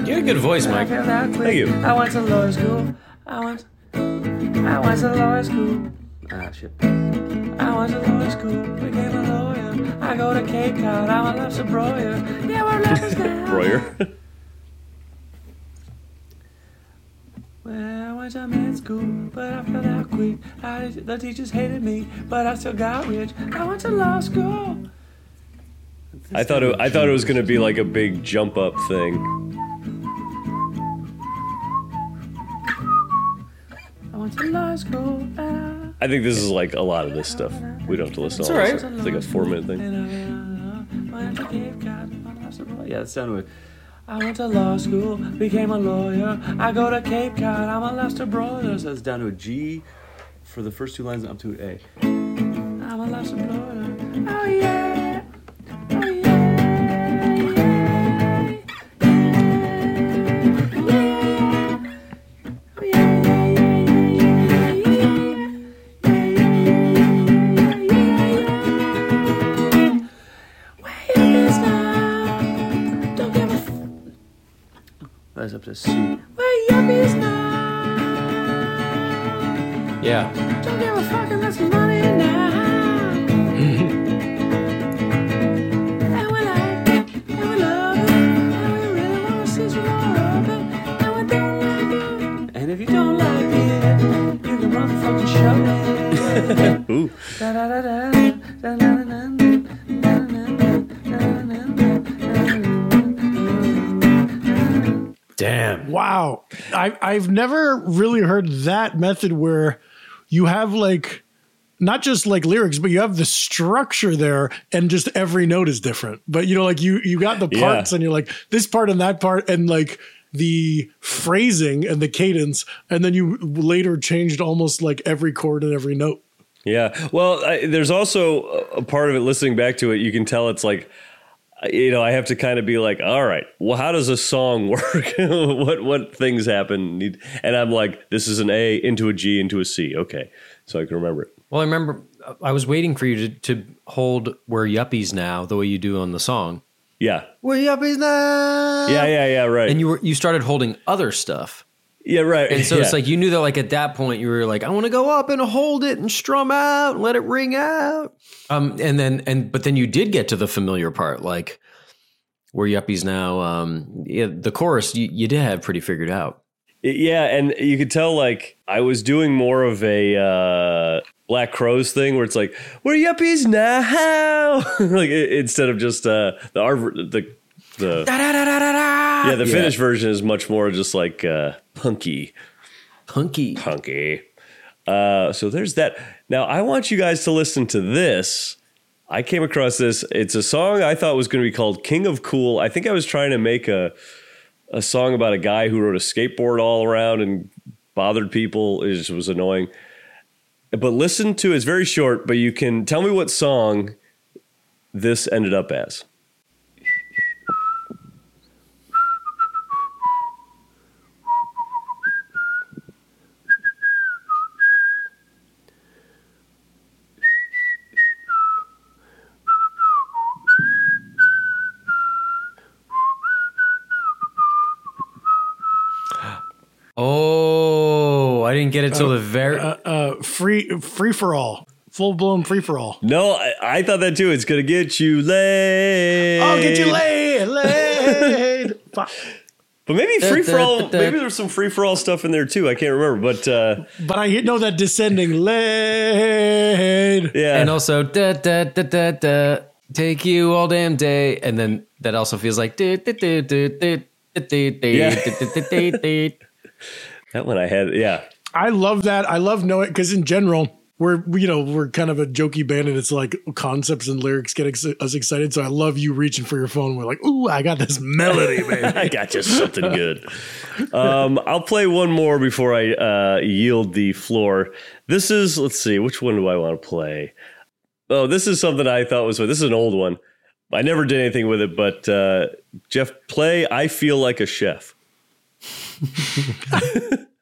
B: You had a good voice, Mike.
A: Thank you.
E: I went to lawyer school. I went. I went to lawyer school. Ah shit. I went to lawyer school, became a lawyer. I go to Cape Cod, I'm a lobster broiler. Yeah, we're lovers now.
A: Royer.
E: Well, I went to med school, but I fell out quick. I, the teachers hated me, but I still got rich. I went to law school.
A: I thought it, I thought it was going to be like a big jump up thing.
E: I went to law school. And
A: I think this is like a lot of this stuff. We don't have to listen to
B: It's
A: all
B: all
A: this.
B: right.
A: It's like a four minute thing.
E: and I uh, went to Cape Cod. my lobster broiler. Yeah, that's sounded weird. I went to law school, became a lawyer. I go to Cape Cod, I'm a lobster broiler. So it's down to a G for the first two lines and up to an A. I'm a lobster broiler. Oh yeah. see.
C: I I've never really heard that method where you have like not just like lyrics, but you have the structure there, and just every note is different. But you know, like you you got the
A: Yeah.
C: parts, and you're like this part and that part, and like the phrasing and the cadence, and then you later changed almost like every chord and every note.
A: Yeah. Well, I, there's also a part of it listening back to it. You can tell it's like, you know, I have to kind of be like, all right, well, how does a song *laughs* work? what what things happen? And I'm like, this is an A into a G into a C. Okay, so I can remember it.
B: Well, I remember uh, I was waiting for you to, to hold "We're Yuppies Now" the way you do on the song.
A: Yeah.
B: We're yuppies now.
A: Yeah. Yeah. Yeah. Right.
B: And you were you started holding other stuff,
A: yeah. Right.
B: and so
A: yeah.
B: it's like you knew that like at that point you were like, I want to go up and hold it and strum out, and let it ring out. Um, and then and but then you did get to the familiar part, like "We're Yuppies Now." Um, yeah, the chorus you, you did have pretty figured out.
A: Yeah, and you could tell like I was doing more of a uh, Black Crowes thing where it's like we're yuppies now, *laughs* like instead of just uh, the the the yeah the Finnish version is much more just like uh, punky
B: Hunky.
A: punky. Uh, so there's that. Now I want you guys to listen to this. I came across this. It's a song I thought was going to be called "King of Cool." I think I was trying to make a a song about a guy who rode a skateboard all around and bothered people. It just was annoying. But listen to it's very short, but you can tell me what song this ended up as.
B: Get it till the very.
C: Uh, free free for all, full blown free for all.
A: No, I, I thought that too. It's gonna get you laid.
C: I'll get you laid, laid.
A: But maybe free for all.
B: da, da.
A: Maybe there's some free for all stuff in there too. I can't remember, but uh,
C: But I know that descending laid.
A: yeah.
B: and also da da da da da take you all damn day and then that also feels like da, da, da, da, da, da, da, da,
A: Yeah.
B: da, da, da, da, da.
A: that one I had. Yeah,
C: I love that. I love knowing because in general, we're you know we're kind of a jokey band, and it's like concepts and lyrics get ex- us excited. So I love you reaching for your phone. We're like, ooh, I got this melody, *laughs* man.
A: I got you something good. Um, I'll play one more before I uh, yield the floor. This is let's see, which one do I want to play? Oh, this is something I thought was this is an old one. I never did anything with it, but uh, Jeff, play. I feel like a chef. *laughs*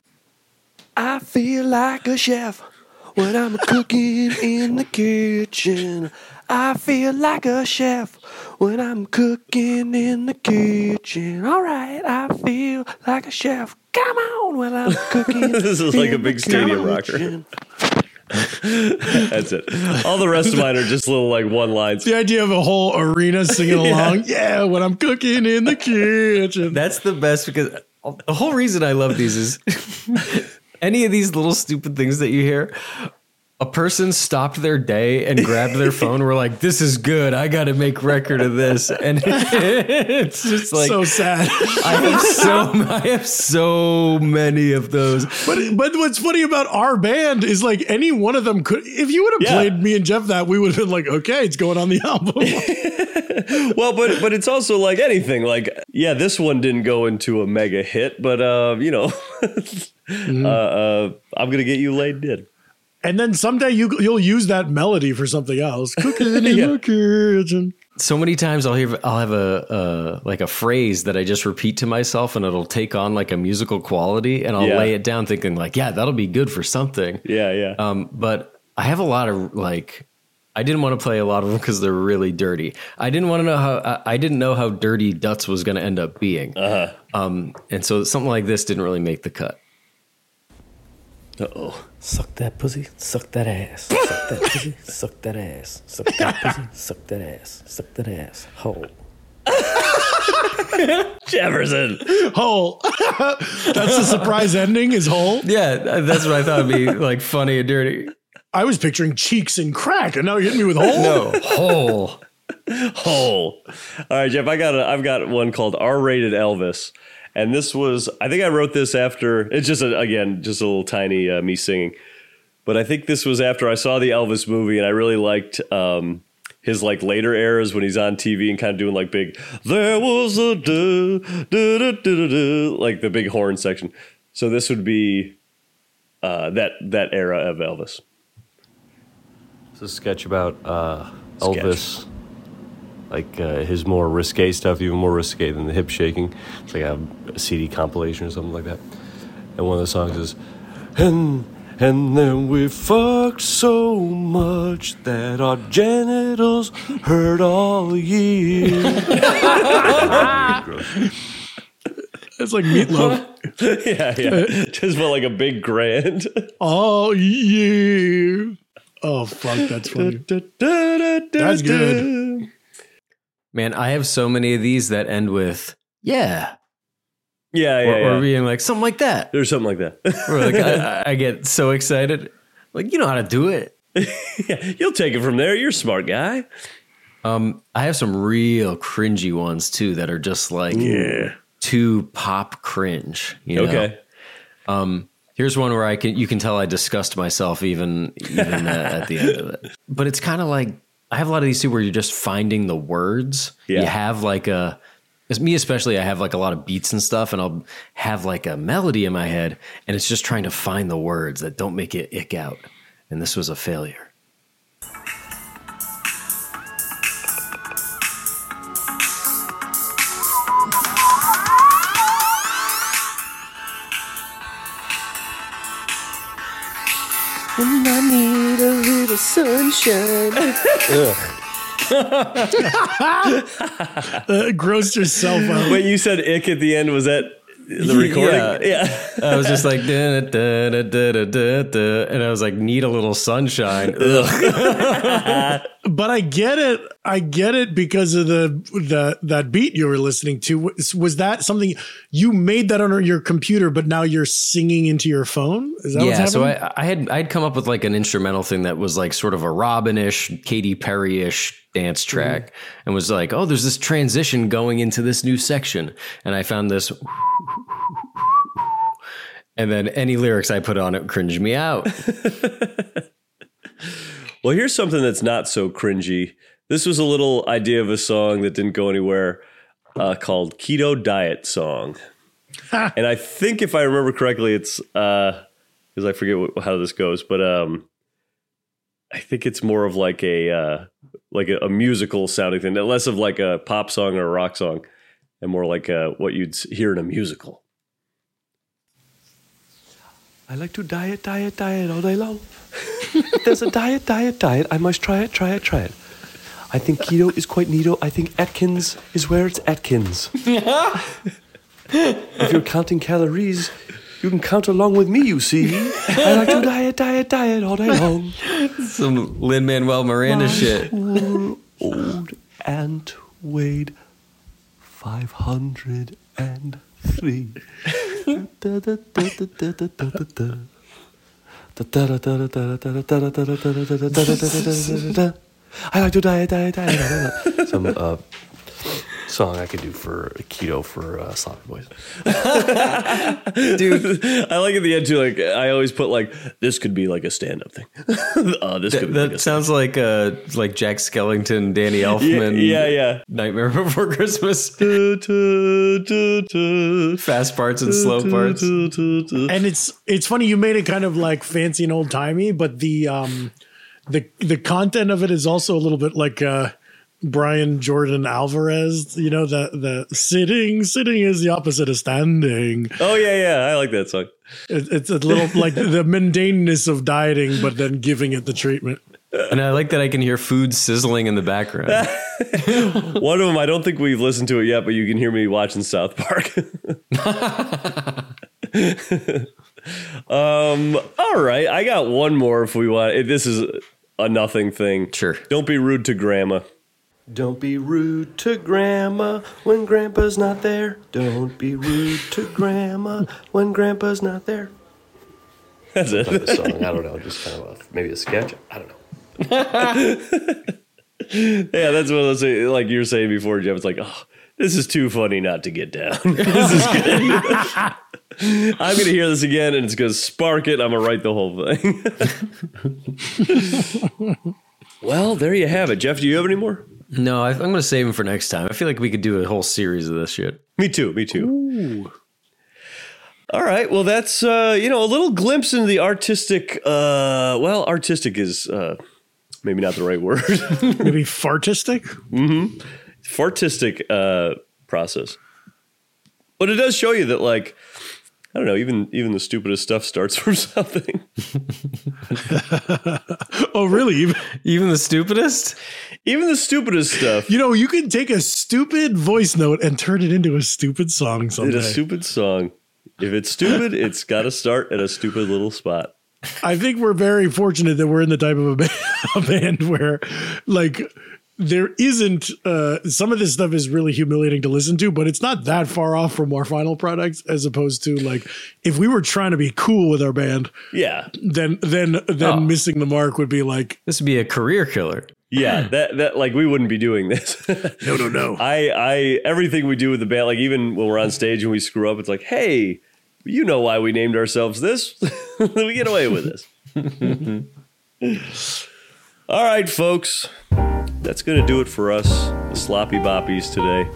E: I feel like a chef when I'm cooking in the kitchen. I feel like a chef when I'm cooking in the kitchen. All right, I feel like a chef. Come on when I'm cooking. *laughs*
A: This is like a big stadium rocker.
E: kitchen. *laughs*
A: That's it. All the rest of mine are just little like one lines.
C: the idea of a whole arena singing *laughs* along. Yeah, when I'm cooking in the kitchen.
B: That's the best because the whole reason I love these is any of these little stupid things that you hear. A person stopped their day and grabbed their phone. We're like, "This is good. I got to make record of this." And *laughs* it's just like
C: so sad.
B: I have so I have so many of those.
C: But but what's funny about our band is like any one of them could. If you would have
A: Yeah.
C: played me and Jeff that, we would have been like, okay, it's going on the *laughs* album. *laughs*
A: Well, but but it's also like anything. Like, yeah, this one didn't go into a mega hit, but uh, you know, uh, uh, I'm gonna get you laid did.
C: And then someday you you'll use that melody for something else. *laughs* Cooking in
A: Yeah.
C: the kitchen.
B: So many times I'll hear I'll have a uh, like a phrase that I just repeat to myself, and it'll take on like a musical quality, and I'll
A: Yeah.
B: lay it down thinking like, "Yeah, that'll be good for something."
A: Yeah, yeah.
B: Um, but I have a lot of like, I didn't want to play a lot of them because they're really dirty. I didn't want to know how I, I didn't know how dirty Dutz was going to end up being.
A: Uh-huh.
B: Um, and so something like this didn't really make the cut.
A: Uh oh.
E: Suck that pussy, suck that ass. Suck that pussy, suck that ass. Suck that pussy, suck that ass. Suck that ass. Hole. *laughs*
A: Jefferson.
C: Hole. *laughs* That's the surprise ending. Is whole.
B: Yeah, that's what I thought would be like funny and dirty.
C: I was picturing cheeks and crack, and now you're hitting me with hole.
B: No hole.
A: Hole. All right, Jeff. I got a, I've got one called R-rated Elvis, and this was I think I wrote this after. It's just a, again just a little tiny uh, me singing, but I think this was after I saw the Elvis movie, and I really liked. Um, his like later eras when he's on TV and kind of doing like big there was a duh, duh, duh, duh, duh, like the big horn section. So this would be uh, that that era of Elvis.
G: It's a sketch about uh,
A: Sketch.
G: Elvis, like uh, his more risque stuff, even more risque than the hip shaking. It's like a, a CD compilation or something like that. And one of the songs is, and and then we fucked so much that our genitals hurt all year. *laughs*
C: It's like meatloaf. *laughs*
A: yeah, yeah. Just felt like a big grand. *laughs*
C: oh yeah. Oh fuck, that's funny. That's good.
B: Man, I have so many of these that end with yeah,
A: Yeah, yeah,
B: or,
A: yeah.
B: or being like something like that.
A: There's something like that. *laughs*
B: Or like I, *laughs* I get so excited, like you know how to do it.
A: yeah, you'll take it from there. You're a smart guy.
B: Um, I have some real cringy ones too that are just like
A: Yeah.
B: too pop cringe. You know?
A: Okay.
B: Um, here's one where I can you can tell I discussed myself even even uh, at the end of it. But it's kind of like I have a lot of these too where you're just finding the words.
A: Yeah.
B: You have like a as me especially, I have like a lot of beats and stuff, and I'll have like a melody in my head, and it's just trying to find the words that don't make it ick out. And this was a failure.
G: Little sunshine. *laughs*
C: Uh, grossed yourself out.
A: Wait, you said ick at the end. Was that the recording?
B: Yeah.
A: yeah.
B: I was just like, da, da, da, da, da, and I was like, need a little sunshine. *laughs*
C: But I get it. I get it because of the the that beat you were listening to. Was, was that something you made that on your computer, but now you're singing into your phone? Is that
B: yeah, so? I, I had I'd come up with like an instrumental thing that was like sort of a Robyn-ish, Katy Perry-ish dance mm-hmm. track, and was like, oh, there's this transition going into this new section, and I found this, and then any lyrics I put on it cringed me out. *laughs*
A: Well, here's something that's not so cringy. This was a little idea of a song that didn't go anywhere uh, called Keto Diet Song. *laughs* and I think if I remember correctly, it's because I forget what, how this goes, but um, I think it's more of like a uh, like a, a musical sounding thing, less of like a pop song or a rock song, and more like uh what you'd hear in a musical.
G: I like to diet, diet, diet all day long. if *laughs* there's a diet, diet, diet, I must try it, try it, try it. I think keto is quite neato. I think Atkins is where it's Atkins. if you're counting calories, you can count along with me, you see. I like to diet, diet, diet all day long.
B: Some Lin Manuel Miranda shit.
G: Poor old aunt weighed 503. I like to die, die, die. die. die. Some uh, song I could do for keto for uh, sloppy boys. *laughs*
A: Dude, I like at the end too. Like I always put like this could be like a stand up thing. *laughs* uh, this could be like a
B: That sounds like uh like Jack Skellington, Danny Elfman,
A: yeah, yeah.
B: Nightmare *laughs* Before Christmas. Fast parts and slow parts.
C: And it's it's funny you made it kind of like fancy and old timey, but the um the the content of it is also a little bit like uh Brian Jordan Alvarez, you know, the the sitting sitting is the opposite of standing.
A: Oh yeah, yeah. I like that song.
C: It, it's a little like the mundaneness of dieting, but then giving it the treatment.
B: And I like that I can hear food sizzling in the background. *laughs*
A: One of them, I don't think we've listened to it yet, but you can hear me watching South Park. *laughs* um. All right, I got one more. If we want, this is a nothing thing.
B: Sure.
A: Don't be rude to Grandma.
G: Don't be rude to grandma when grandpa's not there. Don't be rude to grandma when grandpa's not there.
A: That's it.
G: The song, I don't know, just kind of a, maybe a sketch. I don't know. *laughs*
A: Yeah, that's what I was saying. Like you were saying before, Jeff. It's like, oh, this is too funny not to get down. *laughs* this is good. *laughs* I'm gonna hear this again, and it's gonna spark it. I'm gonna write the whole thing. well, there you have it, Jeff. Do you have any more?
B: No, I, I'm going to save them for next time. I feel like we could do a whole series of this shit.
A: Me too. Me too. All right. Well, that's uh, you know a little glimpse into the artistic. Uh, well, artistic is uh, maybe not the right word. *laughs*
C: Maybe fartistic.
A: Fartistic uh, process, but it does show you that like. I don't know. Even even the stupidest stuff starts *laughs* from something. *laughs*
C: Oh, really?
B: Even the stupidest?
A: Even the stupidest stuff.
C: You know, you can take a stupid voice note and turn it into a stupid song
A: It's
C: someday.
A: a stupid song. If it's stupid, it's got to start at a stupid little spot.
C: I think we're very fortunate that we're in the type of a band, *laughs* a band where, like, there isn't uh, some of this stuff is really humiliating to listen to, but it's not that far off from our final products. As opposed to like, if we were trying to be cool with our band,
A: Yeah,
C: then then then
B: Oh.
C: missing the mark would be like,
B: This would be a career killer.
A: yeah. That that like we wouldn't be doing this. *laughs*
C: no, no, no.
A: I I everything we do with the band, like even when we're on stage and we screw up, it's like, hey, you know why we named ourselves this? *laughs* we get away with this. *laughs* All right, folks. That's gonna do it for us, the sloppy boppies today.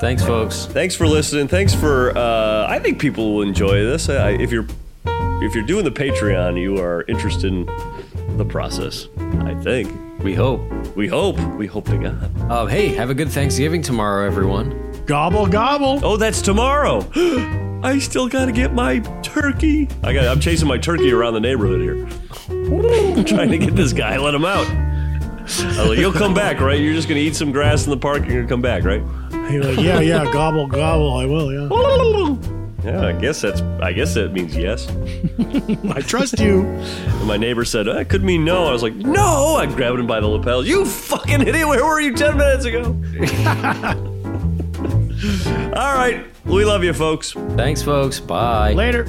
B: Thanks, folks.
A: Thanks for listening. Thanks for. Uh, I think people will enjoy this. I, if you're if you're doing the Patreon, you are interested in the process. I think.
B: We hope.
A: We hope. We hope to God.
B: Uh, hey, have a good Thanksgiving tomorrow, everyone.
C: Gobble gobble.
A: Oh, that's tomorrow. *gasps* I still got to get my turkey. I got. I'm chasing my turkey around the neighborhood here. *laughs* trying to get this guy, let him out. I was like, you'll come back, right? You're just gonna eat some grass in the park. You're gonna come back, right?
C: He's like, yeah, yeah, gobble, gobble. I will. Yeah,
A: Yeah, I guess that's. I guess that means yes.
C: I trust you.
A: And my neighbor said, "That could mean no." I was like, "No!" I grabbed him by the lapel. You fucking idiot! Where were you ten minutes ago? *laughs* All right, we love you, folks.
B: Thanks, folks. Bye.
C: Later.